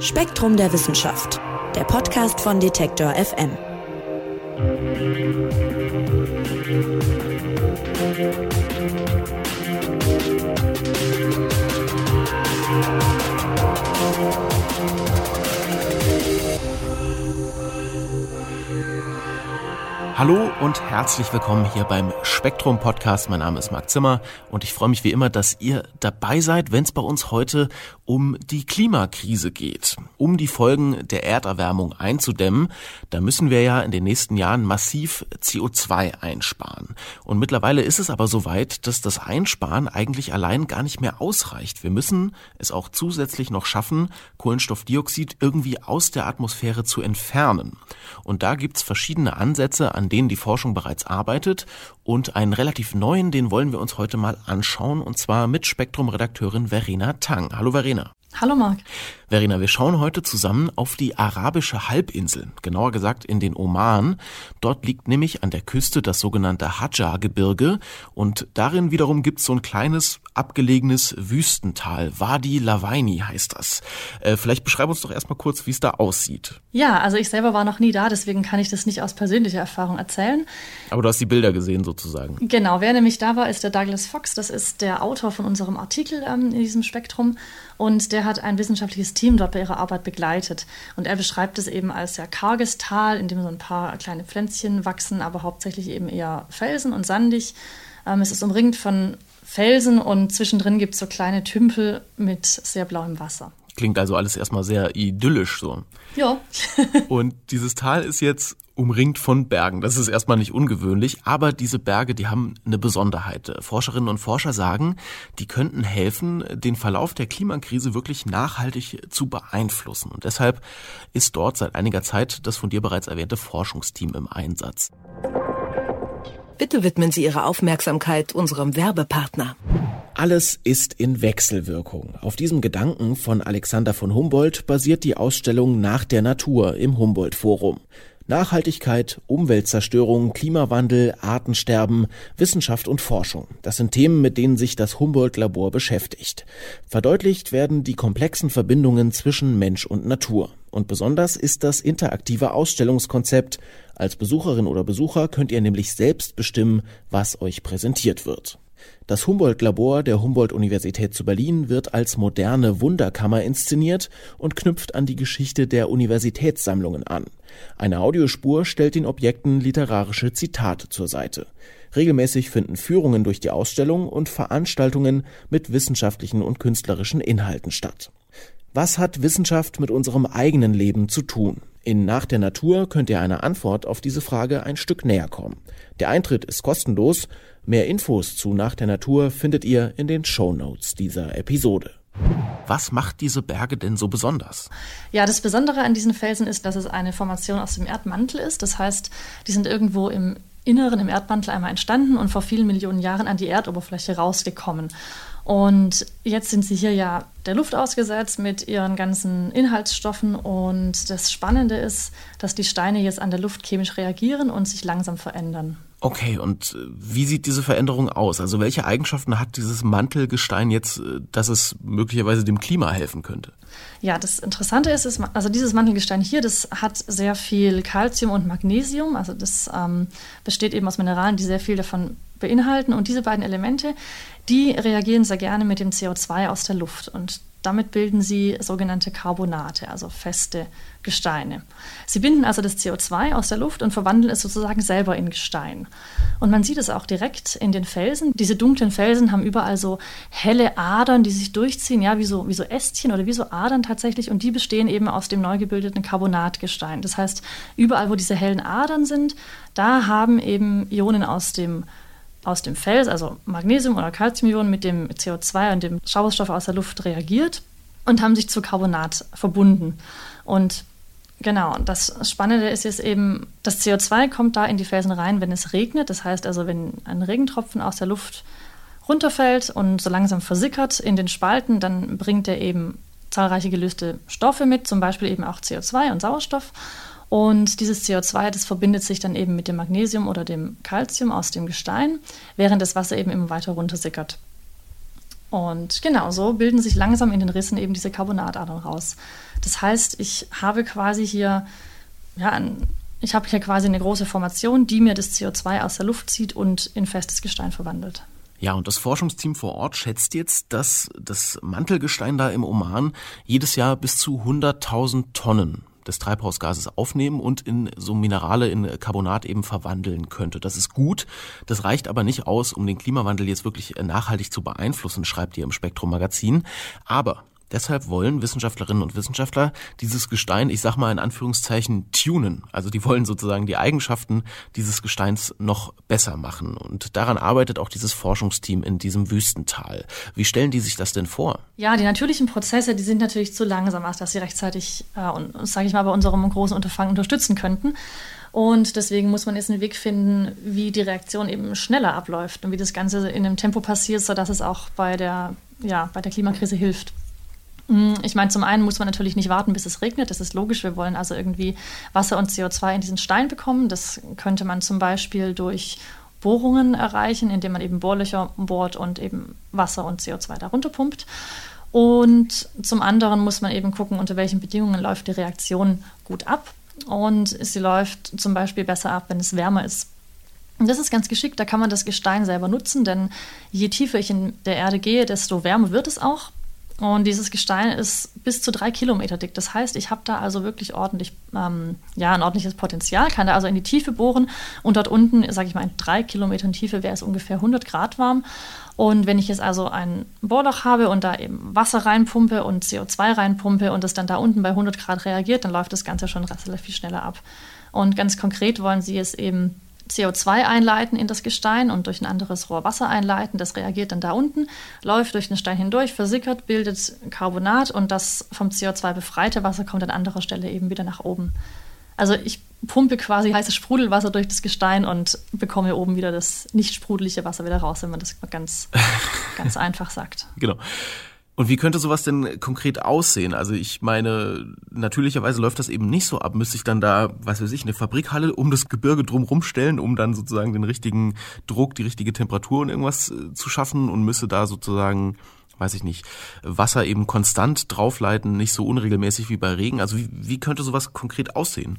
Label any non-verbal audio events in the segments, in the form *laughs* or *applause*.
Spektrum der Wissenschaft, der Podcast von Detektor FM. Hallo und herzlich willkommen hier beim Spektrum Podcast. Mein Name ist Marc Zimmer und ich freue mich wie immer, dass ihr dabei seid, wenn es bei uns heute um die Klimakrise geht. Um die Folgen der Erderwärmung einzudämmen, da müssen wir ja in den nächsten Jahren massiv CO2 einsparen. Und mittlerweile ist es aber so weit, dass das Einsparen eigentlich allein gar nicht mehr ausreicht. Wir müssen es auch zusätzlich noch schaffen, Kohlenstoffdioxid irgendwie aus der Atmosphäre zu entfernen. Und da gibt's verschiedene Ansätze, an denen die Forschung bereits arbeitet. Und einen relativ neuen, den wollen wir uns heute mal anschauen, und zwar mit Spektrum-Redakteurin Verena Tang. Hallo Verena. Hallo Marc. Verena, wir schauen heute zusammen auf die arabische Halbinsel, genauer gesagt in den Oman. Dort liegt nämlich an der Küste das sogenannte Hadja-Gebirge und darin wiederum gibt es so ein kleines abgelegenes Wüstental. Wadi Lawaini heißt das. Äh, vielleicht beschreib uns doch erstmal kurz, wie es da aussieht. Ja, also ich selber war noch nie da, deswegen kann ich das nicht aus persönlicher Erfahrung erzählen. Aber du hast die Bilder gesehen sozusagen. Genau, wer nämlich da war, ist der Douglas Fox. Das ist der Autor von unserem Artikel ähm, in diesem Spektrum und der hat ein wissenschaftliches Team dort bei ihrer Arbeit begleitet. Und er beschreibt es eben als sehr karges Tal, in dem so ein paar kleine Pflänzchen wachsen, aber hauptsächlich eben eher Felsen und sandig. Ähm, es ist umringt von Felsen und zwischendrin gibt es so kleine Tümpel mit sehr blauem Wasser. Klingt also alles erstmal sehr idyllisch so. Ja. und dieses Tal ist jetzt umringt von Bergen. Das ist erstmal nicht ungewöhnlich, aber diese Berge, die haben eine Besonderheit. Forscherinnen und Forscher sagen, die könnten helfen, den Verlauf der Klimakrise wirklich nachhaltig zu beeinflussen. Und deshalb ist dort seit einiger Zeit das von dir bereits erwähnte Forschungsteam im Einsatz. Bitte widmen Sie Ihre Aufmerksamkeit unserem Werbepartner. Alles ist in Wechselwirkung. Auf diesem Gedanken von Alexander von Humboldt basiert die Ausstellung Nach der Natur im Humboldt Forum. Nachhaltigkeit, Umweltzerstörung, Klimawandel, Artensterben, Wissenschaft und Forschung. Das sind Themen, mit denen sich das Humboldt-Labor beschäftigt. Verdeutlicht werden die komplexen Verbindungen zwischen Mensch und Natur. Und besonders ist das interaktive Ausstellungskonzept. Als Besucherin oder Besucher könnt ihr nämlich selbst bestimmen, was euch präsentiert wird. Das Humboldt-Labor der Humboldt-Universität zu Berlin wird als moderne Wunderkammer inszeniert und knüpft an die Geschichte der Universitätssammlungen an. Eine Audiospur stellt den Objekten literarische Zitate zur Seite. Regelmäßig finden Führungen durch die Ausstellung und Veranstaltungen mit wissenschaftlichen und künstlerischen Inhalten statt. Was hat Wissenschaft mit unserem eigenen Leben zu tun? In Nach der Natur könnt ihr einer Antwort auf diese Frage ein Stück näher kommen. Der Eintritt ist kostenlos. Mehr Infos zu Nach der Natur findet ihr in den Show Notes dieser Episode. Was macht diese Berge denn so besonders? Ja, das Besondere an diesen Felsen ist, dass es eine Formation aus dem Erdmantel ist. Das heißt, die sind irgendwo im Inneren, im Erdmantel einmal entstanden und vor vielen Millionen Jahren an die Erdoberfläche rausgekommen. Und jetzt sind sie hier ja der Luft ausgesetzt mit ihren ganzen Inhaltsstoffen. Und das Spannende ist, dass die Steine jetzt an der Luft chemisch reagieren und sich langsam verändern. Okay, und äh, wie sieht diese Veränderung aus? Also welche Eigenschaften hat dieses Mantelgestein jetzt, äh, dass es möglicherweise dem Klima helfen könnte? Ja, das Interessante ist, ist also dieses Mantelgestein hier, das hat sehr viel Calcium und Magnesium. Also das ähm, besteht eben aus Mineralen, die sehr viel davon beinhalten. Und diese beiden Elemente, die reagieren sehr gerne mit dem CO2 aus der Luft. Und damit bilden sie sogenannte Carbonate, also feste Gesteine. Sie binden also das CO2 aus der Luft und verwandeln es sozusagen selber in Gestein. Und man sieht es auch direkt in den Felsen. Diese dunklen Felsen haben überall so helle Adern, die sich durchziehen, ja, wie so, wie so Ästchen oder wie so Adern tatsächlich. Und die bestehen eben aus dem neu gebildeten Carbonatgestein. Das heißt, überall, wo diese hellen Adern sind, da haben eben Ionen aus dem aus dem Fels, also Magnesium- oder Calciumionen, mit dem CO2 und dem Sauerstoff aus der Luft reagiert und haben sich zu Carbonat verbunden. Und genau, das Spannende ist jetzt eben, das CO2 kommt da in die Felsen rein, wenn es regnet. Das heißt also, wenn ein Regentropfen aus der Luft runterfällt und so langsam versickert in den Spalten, dann bringt er eben zahlreiche gelöste Stoffe mit, zum Beispiel eben auch CO2 und Sauerstoff. Und dieses CO2, das verbindet sich dann eben mit dem Magnesium oder dem Calcium aus dem Gestein, während das Wasser eben immer weiter runtersickert. Und genau so bilden sich langsam in den Rissen eben diese Carbonatadern raus. Das heißt, ich habe quasi hier, ja, ein, ich habe hier quasi eine große Formation, die mir das CO2 aus der Luft zieht und in festes Gestein verwandelt. Ja, und das Forschungsteam vor Ort schätzt jetzt, dass das Mantelgestein da im Oman jedes Jahr bis zu 100.000 Tonnen des Treibhausgases aufnehmen und in so Minerale in Carbonat eben verwandeln könnte. Das ist gut, das reicht aber nicht aus, um den Klimawandel jetzt wirklich nachhaltig zu beeinflussen, schreibt ihr im Spektrum Magazin. Aber Deshalb wollen Wissenschaftlerinnen und Wissenschaftler dieses Gestein, ich sag mal in Anführungszeichen, tunen. Also die wollen sozusagen die Eigenschaften dieses Gesteins noch besser machen. Und daran arbeitet auch dieses Forschungsteam in diesem Wüstental. Wie stellen die sich das denn vor? Ja, die natürlichen Prozesse, die sind natürlich zu langsam, als dass sie rechtzeitig, äh, sage ich mal, bei unserem großen Unterfangen unterstützen könnten. Und deswegen muss man jetzt einen Weg finden, wie die Reaktion eben schneller abläuft und wie das Ganze in einem Tempo passiert, sodass es auch bei der, ja, bei der Klimakrise hilft. Mm, ich meine, zum einen muss man natürlich nicht warten, bis es regnet. Das ist logisch. Wir wollen also irgendwie Wasser und CO2 in diesen Stein bekommen. Das könnte man zum Beispiel durch Bohrungen erreichen, indem man eben Bohrlöcher bohrt und eben Wasser und CO2 darunter pumpt. Und zum anderen muss man eben gucken, unter welchen Bedingungen läuft die Reaktion gut ab. Und sie läuft zum Beispiel besser ab, wenn es wärmer ist. Und das ist ganz geschickt, da kann man das Gestein selber nutzen, denn je tiefer ich in der Erde gehe, desto wärmer wird es auch. Und dieses Gestein ist bis zu drei Kilometer dick. Das heißt, ich habe da also wirklich ordentlich, ähm, ja, ein ordentliches Potenzial, kann da also in die Tiefe bohren. Und dort unten, sage ich mal, in drei Kilometern Tiefe wäre es ungefähr 100 Grad warm. Und wenn ich jetzt also ein Bohrloch habe und da eben Wasser reinpumpe und CO2 reinpumpe und es dann da unten bei 100 Grad reagiert, dann läuft das Ganze schon relativ schneller ab. Und ganz konkret wollen sie es eben CO2 einleiten in das Gestein und durch ein anderes Rohr Wasser einleiten. Das reagiert dann da unten, läuft durch den Stein hindurch, versickert, bildet Carbonat und das vom CO2 befreite Wasser kommt an anderer Stelle eben wieder nach oben. Also ich pumpe quasi heißes Sprudelwasser durch das Gestein und bekomme oben wieder das nicht sprudelige Wasser wieder raus, wenn man das ganz, *laughs* ganz einfach sagt. Genau. Und wie könnte sowas denn konkret aussehen? Also ich meine, natürlicherweise läuft das eben nicht so ab. Müsste ich dann da, was weiß ich, eine Fabrikhalle um das Gebirge drumherum stellen, um dann sozusagen den richtigen Druck, die richtige Temperatur und irgendwas äh, zu schaffen und müsste da sozusagen weiß ich nicht, Wasser eben konstant draufleiten, nicht so unregelmäßig wie bei Regen. Also wie, wie könnte sowas konkret aussehen?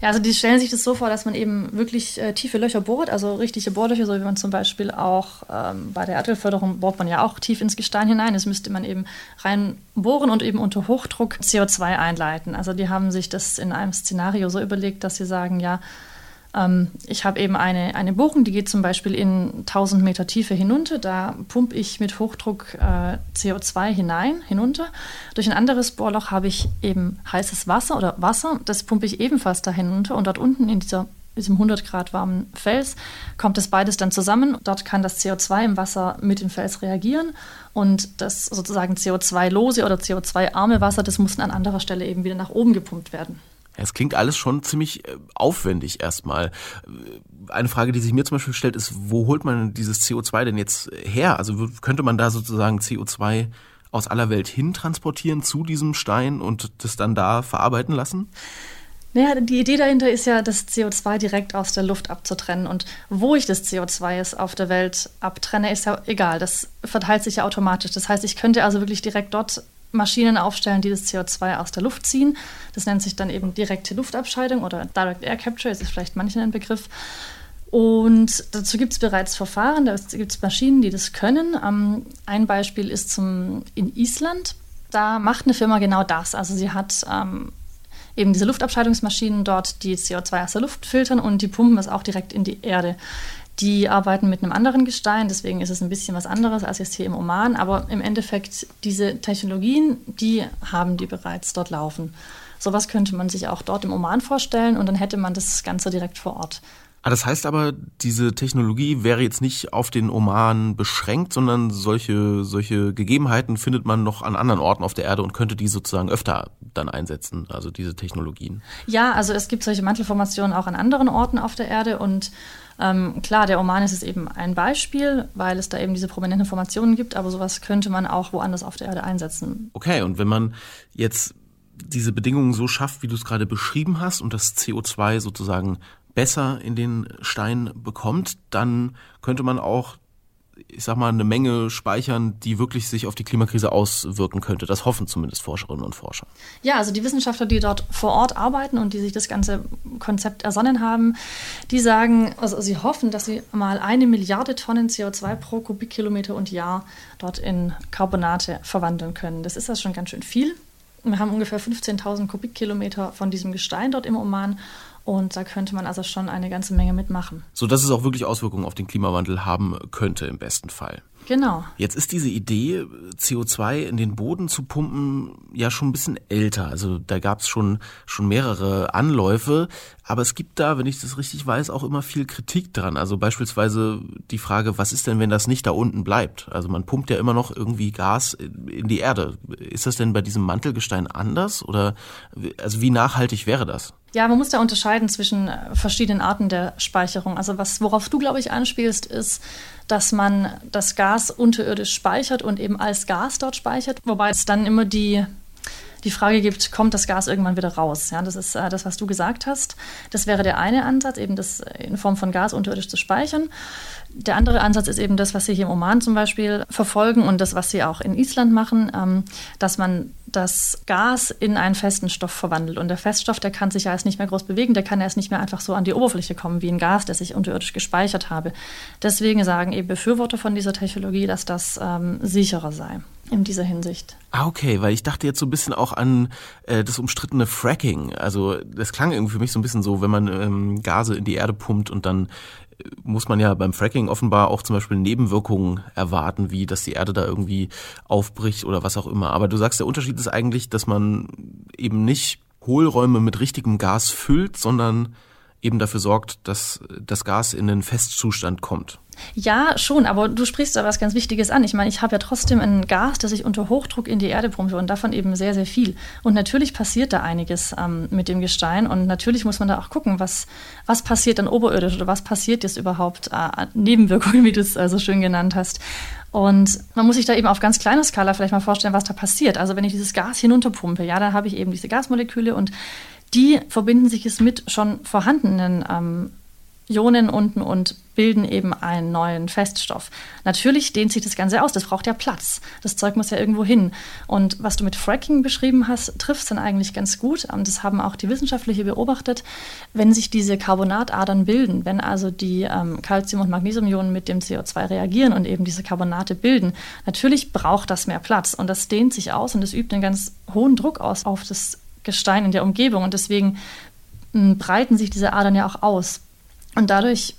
Ja, also die stellen sich das so vor, dass man eben wirklich äh, tiefe Löcher bohrt, also richtige Bohrlöcher, so wie man zum Beispiel auch ähm, bei der Erdölförderung bohrt man ja auch tief ins Gestein hinein. Das müsste man eben rein bohren und eben unter Hochdruck CO2 einleiten. Also die haben sich das in einem Szenario so überlegt, dass sie sagen, ja, ähm, ich habe eben eine, eine Bohrung, die geht zum Beispiel in 1000 Meter Tiefe hinunter. Da pumpe ich mit Hochdruck äh, CO2 hinein, hinunter. Durch ein anderes Bohrloch habe ich eben heißes Wasser oder Wasser. Das pumpe ich ebenfalls da hinunter. Und dort unten in dieser diesem 100 Grad warmen Fels, kommt das beides dann zusammen. Dort kann das CO2 im Wasser mit dem Fels reagieren und das sozusagen CO2-lose oder CO2-arme Wasser, das muss an anderer Stelle eben wieder nach oben gepumpt werden. Es klingt alles schon ziemlich äh, aufwendig erstmal. Äh, eine Frage, die sich mir zum Beispiel stellt, ist, wo holt man dieses CO2 denn jetzt her? Also könnte man da sozusagen CO2 aus aller Welt hin transportieren zu diesem Stein und das dann da verarbeiten lassen? Naja, die Idee dahinter ist ja, das CO2 direkt aus der Luft abzutrennen. Und wo ich das CO2 jetzt auf der Welt abtrenne, ist ja egal. Das verteilt sich ja automatisch. Das heißt, ich könnte also wirklich direkt dort Maschinen aufstellen, die das CO2 aus der Luft ziehen. Das nennt sich dann eben direkte Luftabscheidung oder Direct Air Capture, ist vielleicht manchen ein Begriff. Und dazu gibt es bereits Verfahren, da gibt es Maschinen, die das können. Ähm, ein Beispiel ist zum, in Island. Da macht eine Firma genau das. Also sie hat ähm, eben diese Luftabscheidungsmaschinen dort, die CO2 aus der Luft filtern und die pumpen es auch direkt in die Erde. Die arbeiten mit einem anderen Gestein, deswegen ist es ein bisschen was anderes als jetzt hier im Oman. Aber im Endeffekt, diese Technologien, die haben die bereits dort laufen. Sowas könnte man sich auch dort im Oman vorstellen und dann hätte man das Ganze direkt vor Ort. Ah, das heißt aber, diese Technologie wäre jetzt nicht auf den Oman beschränkt, sondern solche, solche Gegebenheiten findet man noch an anderen Orten auf der Erde und könnte die sozusagen öfter dann einsetzen, also diese Technologien. Ja, also es gibt solche Mantelformationen auch an anderen Orten auf der Erde und ähm, klar, der Oman ist es eben ein Beispiel, weil es da eben diese prominenten Formationen gibt, aber sowas könnte man auch woanders auf der Erde einsetzen. Okay, und wenn man jetzt diese Bedingungen so schafft, wie du es gerade beschrieben hast und das CO2 sozusagen besser in den Stein bekommt, dann könnte man auch ich sag mal, eine Menge speichern, die wirklich sich auf die Klimakrise auswirken könnte. Das hoffen zumindest Forscherinnen und Forscher. Ja, also die Wissenschaftler, die dort vor Ort arbeiten und die sich das ganze Konzept ersonnen haben, die sagen, also sie hoffen, dass sie mal eine Milliarde Tonnen CO2 pro Kubikkilometer und Jahr dort in Carbonate verwandeln können. Das ist ja schon ganz schön viel. Wir haben ungefähr 15.000 Kubikkilometer von diesem Gestein dort im Oman und da könnte man also schon eine ganze Menge mitmachen. So dass es auch wirklich Auswirkungen auf den Klimawandel haben könnte im besten Fall. Genau. Jetzt ist diese Idee, CO2 in den Boden zu pumpen, ja schon ein bisschen älter. Also da gab es schon, schon mehrere Anläufe. Aber es gibt da, wenn ich das richtig weiß, auch immer viel Kritik dran. Also beispielsweise die Frage, was ist denn, wenn das nicht da unten bleibt? Also man pumpt ja immer noch irgendwie Gas in die Erde. Ist das denn bei diesem Mantelgestein anders? Oder also wie nachhaltig wäre das? Ja, man muss da unterscheiden zwischen äh, verschiedenen Arten der Speicherung. Also was, worauf du, glaube ich, anspielst, ist, dass man das Gas unterirdisch speichert und eben als Gas dort speichert, wobei es dann immer die die Frage gibt, kommt das Gas irgendwann wieder raus? Ja, das ist äh, das, was du gesagt hast. Das wäre der eine Ansatz, eben das in Form von Gas unterirdisch zu speichern. Der andere Ansatz ist eben das, was Sie hier im Oman zum Beispiel verfolgen und das, was Sie auch in Island machen, ähm, dass man das Gas in einen festen Stoff verwandelt. Und der Feststoff, der kann sich ja erst nicht mehr groß bewegen, der kann erst nicht mehr einfach so an die Oberfläche kommen wie ein Gas, das ich unterirdisch gespeichert habe. Deswegen sagen eben Befürworter von dieser Technologie, dass das ähm, sicherer sei in dieser Hinsicht. Ah, okay, weil ich dachte jetzt so ein bisschen auch an äh, das umstrittene Fracking. Also das klang irgendwie für mich so ein bisschen so, wenn man ähm, Gase in die Erde pumpt und dann muss man ja beim Fracking offenbar auch zum Beispiel Nebenwirkungen erwarten, wie dass die Erde da irgendwie aufbricht oder was auch immer. Aber du sagst, der Unterschied ist eigentlich, dass man eben nicht Hohlräume mit richtigem Gas füllt, sondern eben dafür sorgt, dass das Gas in den Festzustand kommt. Ja, schon, aber du sprichst da was ganz Wichtiges an. Ich meine, ich habe ja trotzdem ein Gas, das ich unter Hochdruck in die Erde pumpe und davon eben sehr, sehr viel. Und natürlich passiert da einiges ähm, mit dem Gestein und natürlich muss man da auch gucken, was, was passiert dann oberirdisch oder was passiert jetzt überhaupt äh, Nebenwirkungen, *laughs* wie du es äh, so schön genannt hast. Und man muss sich da eben auf ganz kleiner Skala vielleicht mal vorstellen, was da passiert. Also wenn ich dieses Gas hinunterpumpe, ja, dann habe ich eben diese Gasmoleküle und die verbinden sich jetzt mit schon vorhandenen ähm, Ionen unten und bilden eben einen neuen Feststoff. Natürlich dehnt sich das Ganze aus, das braucht ja Platz. Das Zeug muss ja irgendwo hin. Und was du mit Fracking beschrieben hast, trifft dann eigentlich ganz gut. Und das haben auch die Wissenschaftliche beobachtet, wenn sich diese Carbonatadern bilden, wenn also die ähm, Calcium- und Magnesiumionen mit dem CO2 reagieren und eben diese Carbonate bilden. Natürlich braucht das mehr Platz und das dehnt sich aus und es übt einen ganz hohen Druck aus auf das Gestein in der Umgebung und deswegen hm, breiten sich diese Adern ja auch aus. Und dadurch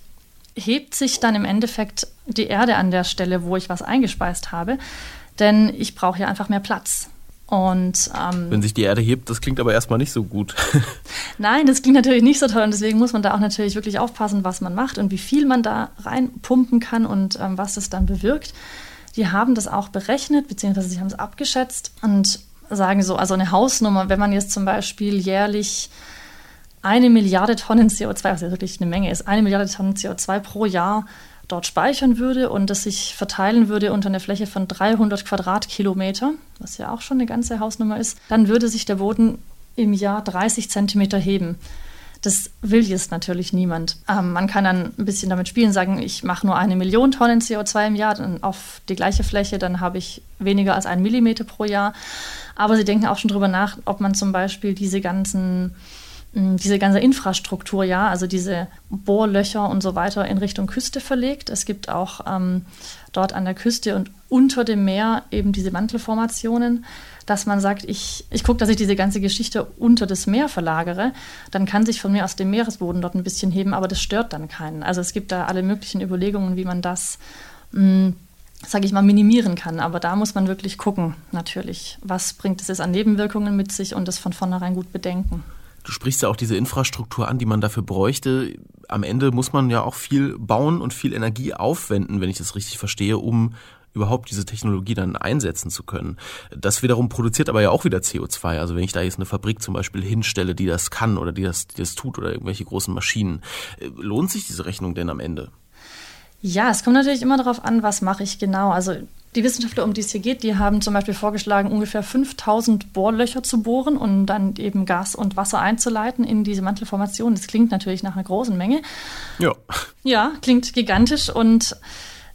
hebt sich dann im Endeffekt die Erde an der Stelle, wo ich was eingespeist habe, denn ich brauche ja einfach mehr Platz. Und, ähm, Wenn sich die Erde hebt, das klingt aber erstmal nicht so gut. *laughs* Nein, das klingt natürlich nicht so toll und deswegen muss man da auch natürlich wirklich aufpassen, was man macht und wie viel man da reinpumpen kann und ähm, was das dann bewirkt. Die haben das auch berechnet, beziehungsweise sie haben es abgeschätzt und sagen so, also eine Hausnummer, wenn man jetzt zum Beispiel jährlich eine Milliarde Tonnen CO2, was ja wirklich eine Menge ist, eine Milliarde Tonnen CO2 pro Jahr dort speichern würde und das sich verteilen würde unter einer Fläche von 300 Quadratkilometer, was ja auch schon eine ganze Hausnummer ist, dann würde sich der Boden im Jahr 30 Zentimeter heben. Das will jetzt natürlich niemand. Ähm, man kann dann ein bisschen damit spielen, sagen, ich mache nur eine Million Tonnen CO2 im Jahr dann auf die gleiche Fläche, dann habe ich weniger als einen Millimeter pro Jahr. Aber sie denken auch schon darüber nach, ob man zum Beispiel diese ganzen diese ganze Infrastruktur, ja, also diese Bohrlöcher und so weiter in Richtung Küste verlegt. Es gibt auch ähm, dort an der Küste und unter dem Meer eben diese Mantelformationen, dass man sagt, ich, ich gucke, dass ich diese ganze Geschichte unter das Meer verlagere. Dann kann sich von mir aus dem Meeresboden dort ein bisschen heben, aber das stört dann keinen. Also es gibt da alle möglichen Überlegungen, wie man das, hm, sage ich mal, minimieren kann. Aber da muss man wirklich gucken, natürlich, was bringt es an Nebenwirkungen mit sich und das von vornherein gut bedenken. Du sprichst ja auch diese Infrastruktur an, die man dafür bräuchte. Am Ende muss man ja auch viel bauen und viel Energie aufwenden, wenn ich das richtig verstehe, um überhaupt diese Technologie dann einsetzen zu können. Das wiederum produziert aber ja auch wieder CO2. Also wenn ich da jetzt eine Fabrik zum Beispiel hinstelle, die das kann oder die das, die das tut oder irgendwelche großen Maschinen, äh, lohnt sich diese Rechnung denn am Ende? Ja, es kommt natürlich immer darauf an, was mache ich genau. Also die Wissenschaftler, um die es hier geht, die haben zum Beispiel vorgeschlagen, ungefähr 5000 Bohrlöcher zu bohren und dann eben Gas und Wasser einzuleiten in diese Mantelformation. Das klingt natürlich nach einer großen Menge. Ja. Ja, klingt gigantisch und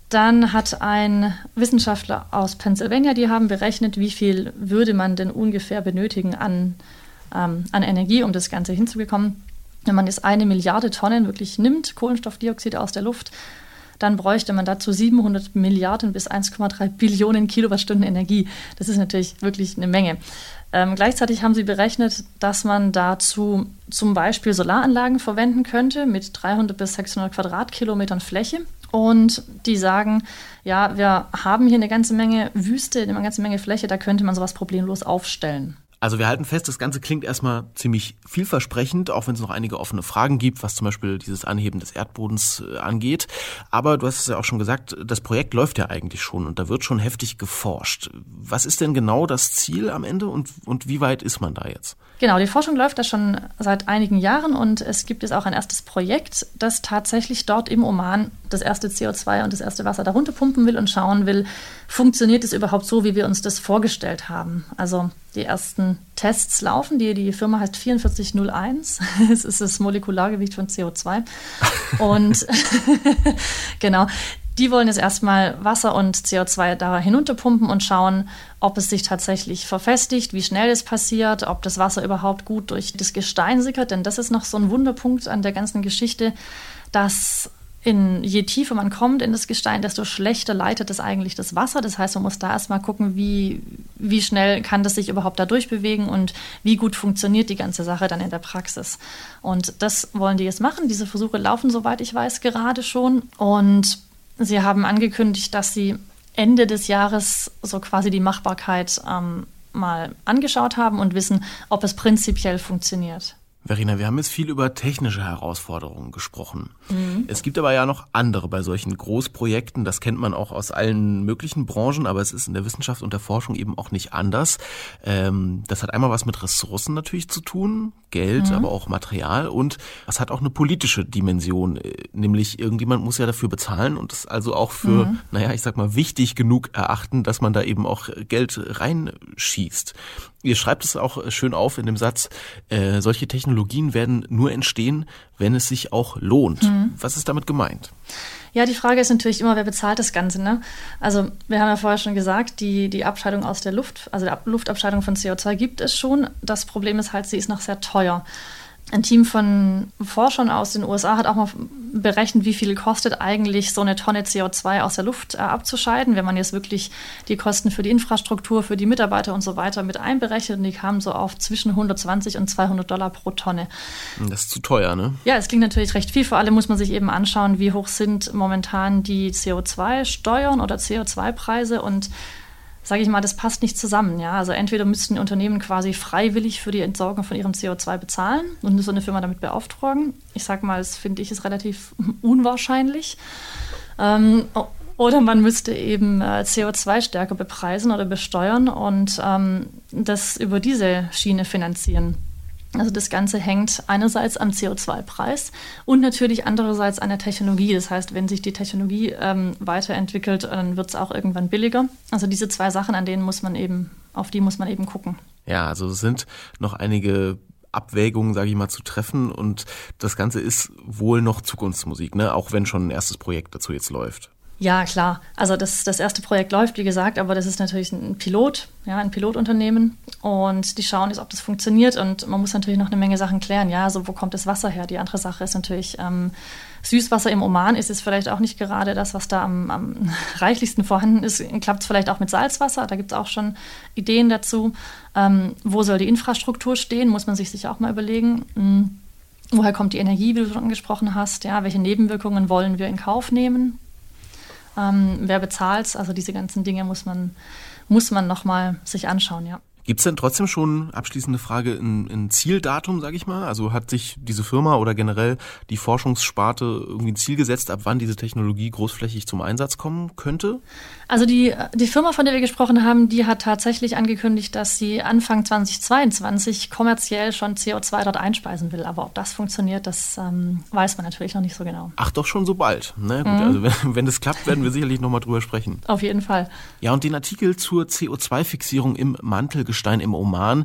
Dann hat ein Wissenschaftler aus Pennsylvania, die haben berechnet, wie viel würde man denn ungefähr benötigen an, ähm, an Energie, um das Ganze hinzubekommen. Wenn man jetzt eine Milliarde Tonnen wirklich nimmt, Kohlenstoffdioxid aus der Luft, dann bräuchte man dazu 700 Milliarden bis 1,3 Billionen Kilowattstunden Energie. Das ist natürlich wirklich eine Menge. Ähm, gleichzeitig haben sie berechnet, dass man dazu zum Beispiel Solaranlagen verwenden könnte mit 300 bis 600 Quadratkilometern Fläche. Und die sagen, ja, wir haben hier eine ganze Menge Wüste, eine ganze Menge Fläche, da könnte man sowas problemlos aufstellen. Also wir halten fest, das Ganze klingt erstmal ziemlich vielversprechend, auch wenn es noch einige offene Fragen gibt, was zum Beispiel dieses Anheben des Erdbodens äh, angeht. Aber du hast es ja auch schon gesagt, das Projekt läuft ja eigentlich schon und da wird schon heftig geforscht. Was ist denn genau das Ziel am Ende und, und wie weit ist man da jetzt? Genau, die Forschung läuft da schon seit einigen Jahren und es gibt jetzt auch ein erstes Projekt, das tatsächlich dort im Oman das erste CO2 und das erste Wasser darunter pumpen will und schauen will, funktioniert es überhaupt so, wie wir uns das vorgestellt haben. Also die ersten Tests laufen, die, die Firma heißt 4401, *laughs* es ist das Molekulargewicht von CO2 *laughs* und *laughs* genau, die wollen jetzt erstmal Wasser und CO2 da hinunterpumpen und schauen, ob es sich tatsächlich verfestigt, wie schnell es passiert, ob das Wasser überhaupt gut durch das Gestein sickert. Denn das ist noch so ein Wunderpunkt an der ganzen Geschichte, dass in, je tiefer man kommt in das Gestein, desto schlechter leitet es eigentlich das Wasser. Das heißt, man muss da erstmal gucken, wie, wie schnell kann das sich überhaupt da durchbewegen und wie gut funktioniert die ganze Sache dann in der Praxis. Und das wollen die jetzt machen. Diese Versuche laufen, soweit ich weiß, gerade schon. Und Sie haben angekündigt, dass Sie Ende des Jahres so quasi die Machbarkeit ähm, mal angeschaut haben und wissen, ob es prinzipiell funktioniert. Verena, wir haben jetzt viel über technische Herausforderungen gesprochen. Mhm. Es gibt aber ja noch andere bei solchen Großprojekten. Das kennt man auch aus allen möglichen Branchen, aber es ist in der Wissenschaft und der Forschung eben auch nicht anders. Ähm, das hat einmal was mit Ressourcen natürlich zu tun, Geld, mhm. aber auch Material und es hat auch eine politische Dimension, äh, nämlich irgendjemand muss ja dafür bezahlen und es also auch für, mhm. naja, ich sag mal, wichtig genug erachten, dass man da eben auch Geld reinschießt. Ihr schreibt es auch schön auf in dem Satz, äh, solche Technologien werden nur entstehen, wenn es sich auch lohnt. Mhm. Was ist damit gemeint? Ja, die Frage ist natürlich immer, wer bezahlt das Ganze. Ne? Also wir haben ja vorher schon gesagt, die, die Abscheidung aus der Luft, also die Luftabscheidung von CO2 gibt es schon. Das Problem ist halt, sie ist noch sehr teuer. Ein Team von Forschern aus den USA hat auch mal berechnet, wie viel kostet eigentlich so eine Tonne CO2 aus der Luft äh, abzuscheiden, wenn man jetzt wirklich die Kosten für die Infrastruktur, für die Mitarbeiter und so weiter mit einberechnet. Und die kamen so auf zwischen 120 und 200 Dollar pro Tonne. Das ist zu teuer, ne? Ja, es klingt natürlich recht viel. Vor allem muss man sich eben anschauen, wie hoch sind momentan die CO2-Steuern oder CO2-Preise und sage ich mal, das passt nicht zusammen. Ja? Also entweder müssten die Unternehmen quasi freiwillig für die Entsorgung von ihrem CO2 bezahlen und so eine Firma damit beauftragen. Ich sage mal, das finde ich ist relativ *laughs* unwahrscheinlich. Ähm, oder man müsste eben äh, CO2 stärker bepreisen oder besteuern und ähm, das über diese Schiene finanzieren. Also das Ganze hängt einerseits am CO2-Preis und natürlich andererseits an der Technologie. Das heißt, wenn sich die Technologie ähm, weiterentwickelt, dann wird es auch irgendwann billiger. Also diese zwei Sachen, an denen muss man eben, auf die muss man eben gucken. Ja, also es sind noch einige Abwägungen, sage ich mal, zu treffen und das Ganze ist wohl noch Zukunftsmusik, ne? Auch wenn schon ein erstes Projekt dazu jetzt läuft. Ja, klar. Also das, das erste Projekt läuft, wie gesagt, aber das ist natürlich ein Pilot, ja, ein Pilotunternehmen. Und die schauen jetzt, ob das funktioniert. Und man muss natürlich noch eine Menge Sachen klären. Ja, also wo kommt das Wasser her? Die andere Sache ist natürlich, ähm, Süßwasser im Oman ist es vielleicht auch nicht gerade das, was da am, am *laughs* reichlichsten vorhanden ist. Klappt es vielleicht auch mit Salzwasser? Da gibt es auch schon Ideen dazu. Ähm, wo soll die Infrastruktur stehen? Muss man sich sicher auch mal überlegen. Hm. Woher kommt die Energie, wie du schon angesprochen hast? Ja, welche Nebenwirkungen wollen wir in Kauf nehmen? Ähm, wer bezahlt Also diese ganzen Dinge muss man, muss man nochmal sich anschauen, ja. Gibt es denn trotzdem schon, abschließende Frage, ein, ein Zieldatum, sage ich mal? Also hat sich diese Firma oder generell die Forschungssparte irgendwie ein Ziel gesetzt, ab wann diese Technologie großflächig zum Einsatz kommen könnte? Also die, die Firma, von der wir gesprochen haben, die hat tatsächlich angekündigt, dass sie Anfang 2022 kommerziell schon CO2 dort einspeisen will. Aber ob das funktioniert, das ähm, weiß man natürlich noch nicht so genau. Ach, doch schon so bald. Na ne? gut, mhm. also wenn, wenn das klappt, werden wir sicherlich nochmal drüber sprechen. Auf jeden Fall. Ja, und den Artikel zur CO2-Fixierung im Mantelgestein im Oman,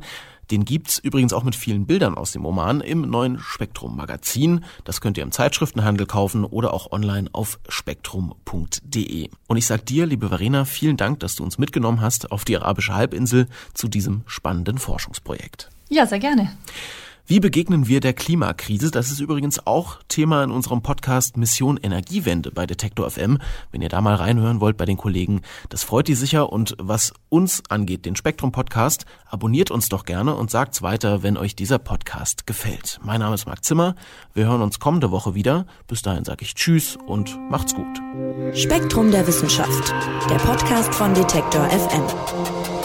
Den gibt's übrigens auch mit vielen Bildern aus dem Roman im neuen Spektrum Magazin. Das könnt ihr im Zeitschriftenhandel kaufen oder auch online auf spektrum.de. Und ich sag dir, liebe Verena, vielen Dank, dass du uns mitgenommen hast auf die arabische Halbinsel zu diesem spannenden Forschungsprojekt. Ja, sehr gerne. Wie begegnen wir der Klimakrise? Das ist übrigens auch Thema in unserem Podcast Mission Energiewende bei Detektor FM. Wenn ihr da mal reinhören wollt bei den Kollegen, das freut die sicher. Und was uns angeht, den Spektrum Podcast, abonniert uns doch gerne und sagt's weiter, wenn euch dieser Podcast gefällt. Mein Name ist Marc Zimmer. Wir hören uns kommende Woche wieder. Bis dahin sage ich Tschüss und macht's gut. Spektrum der Wissenschaft, der Podcast von Detektor FM.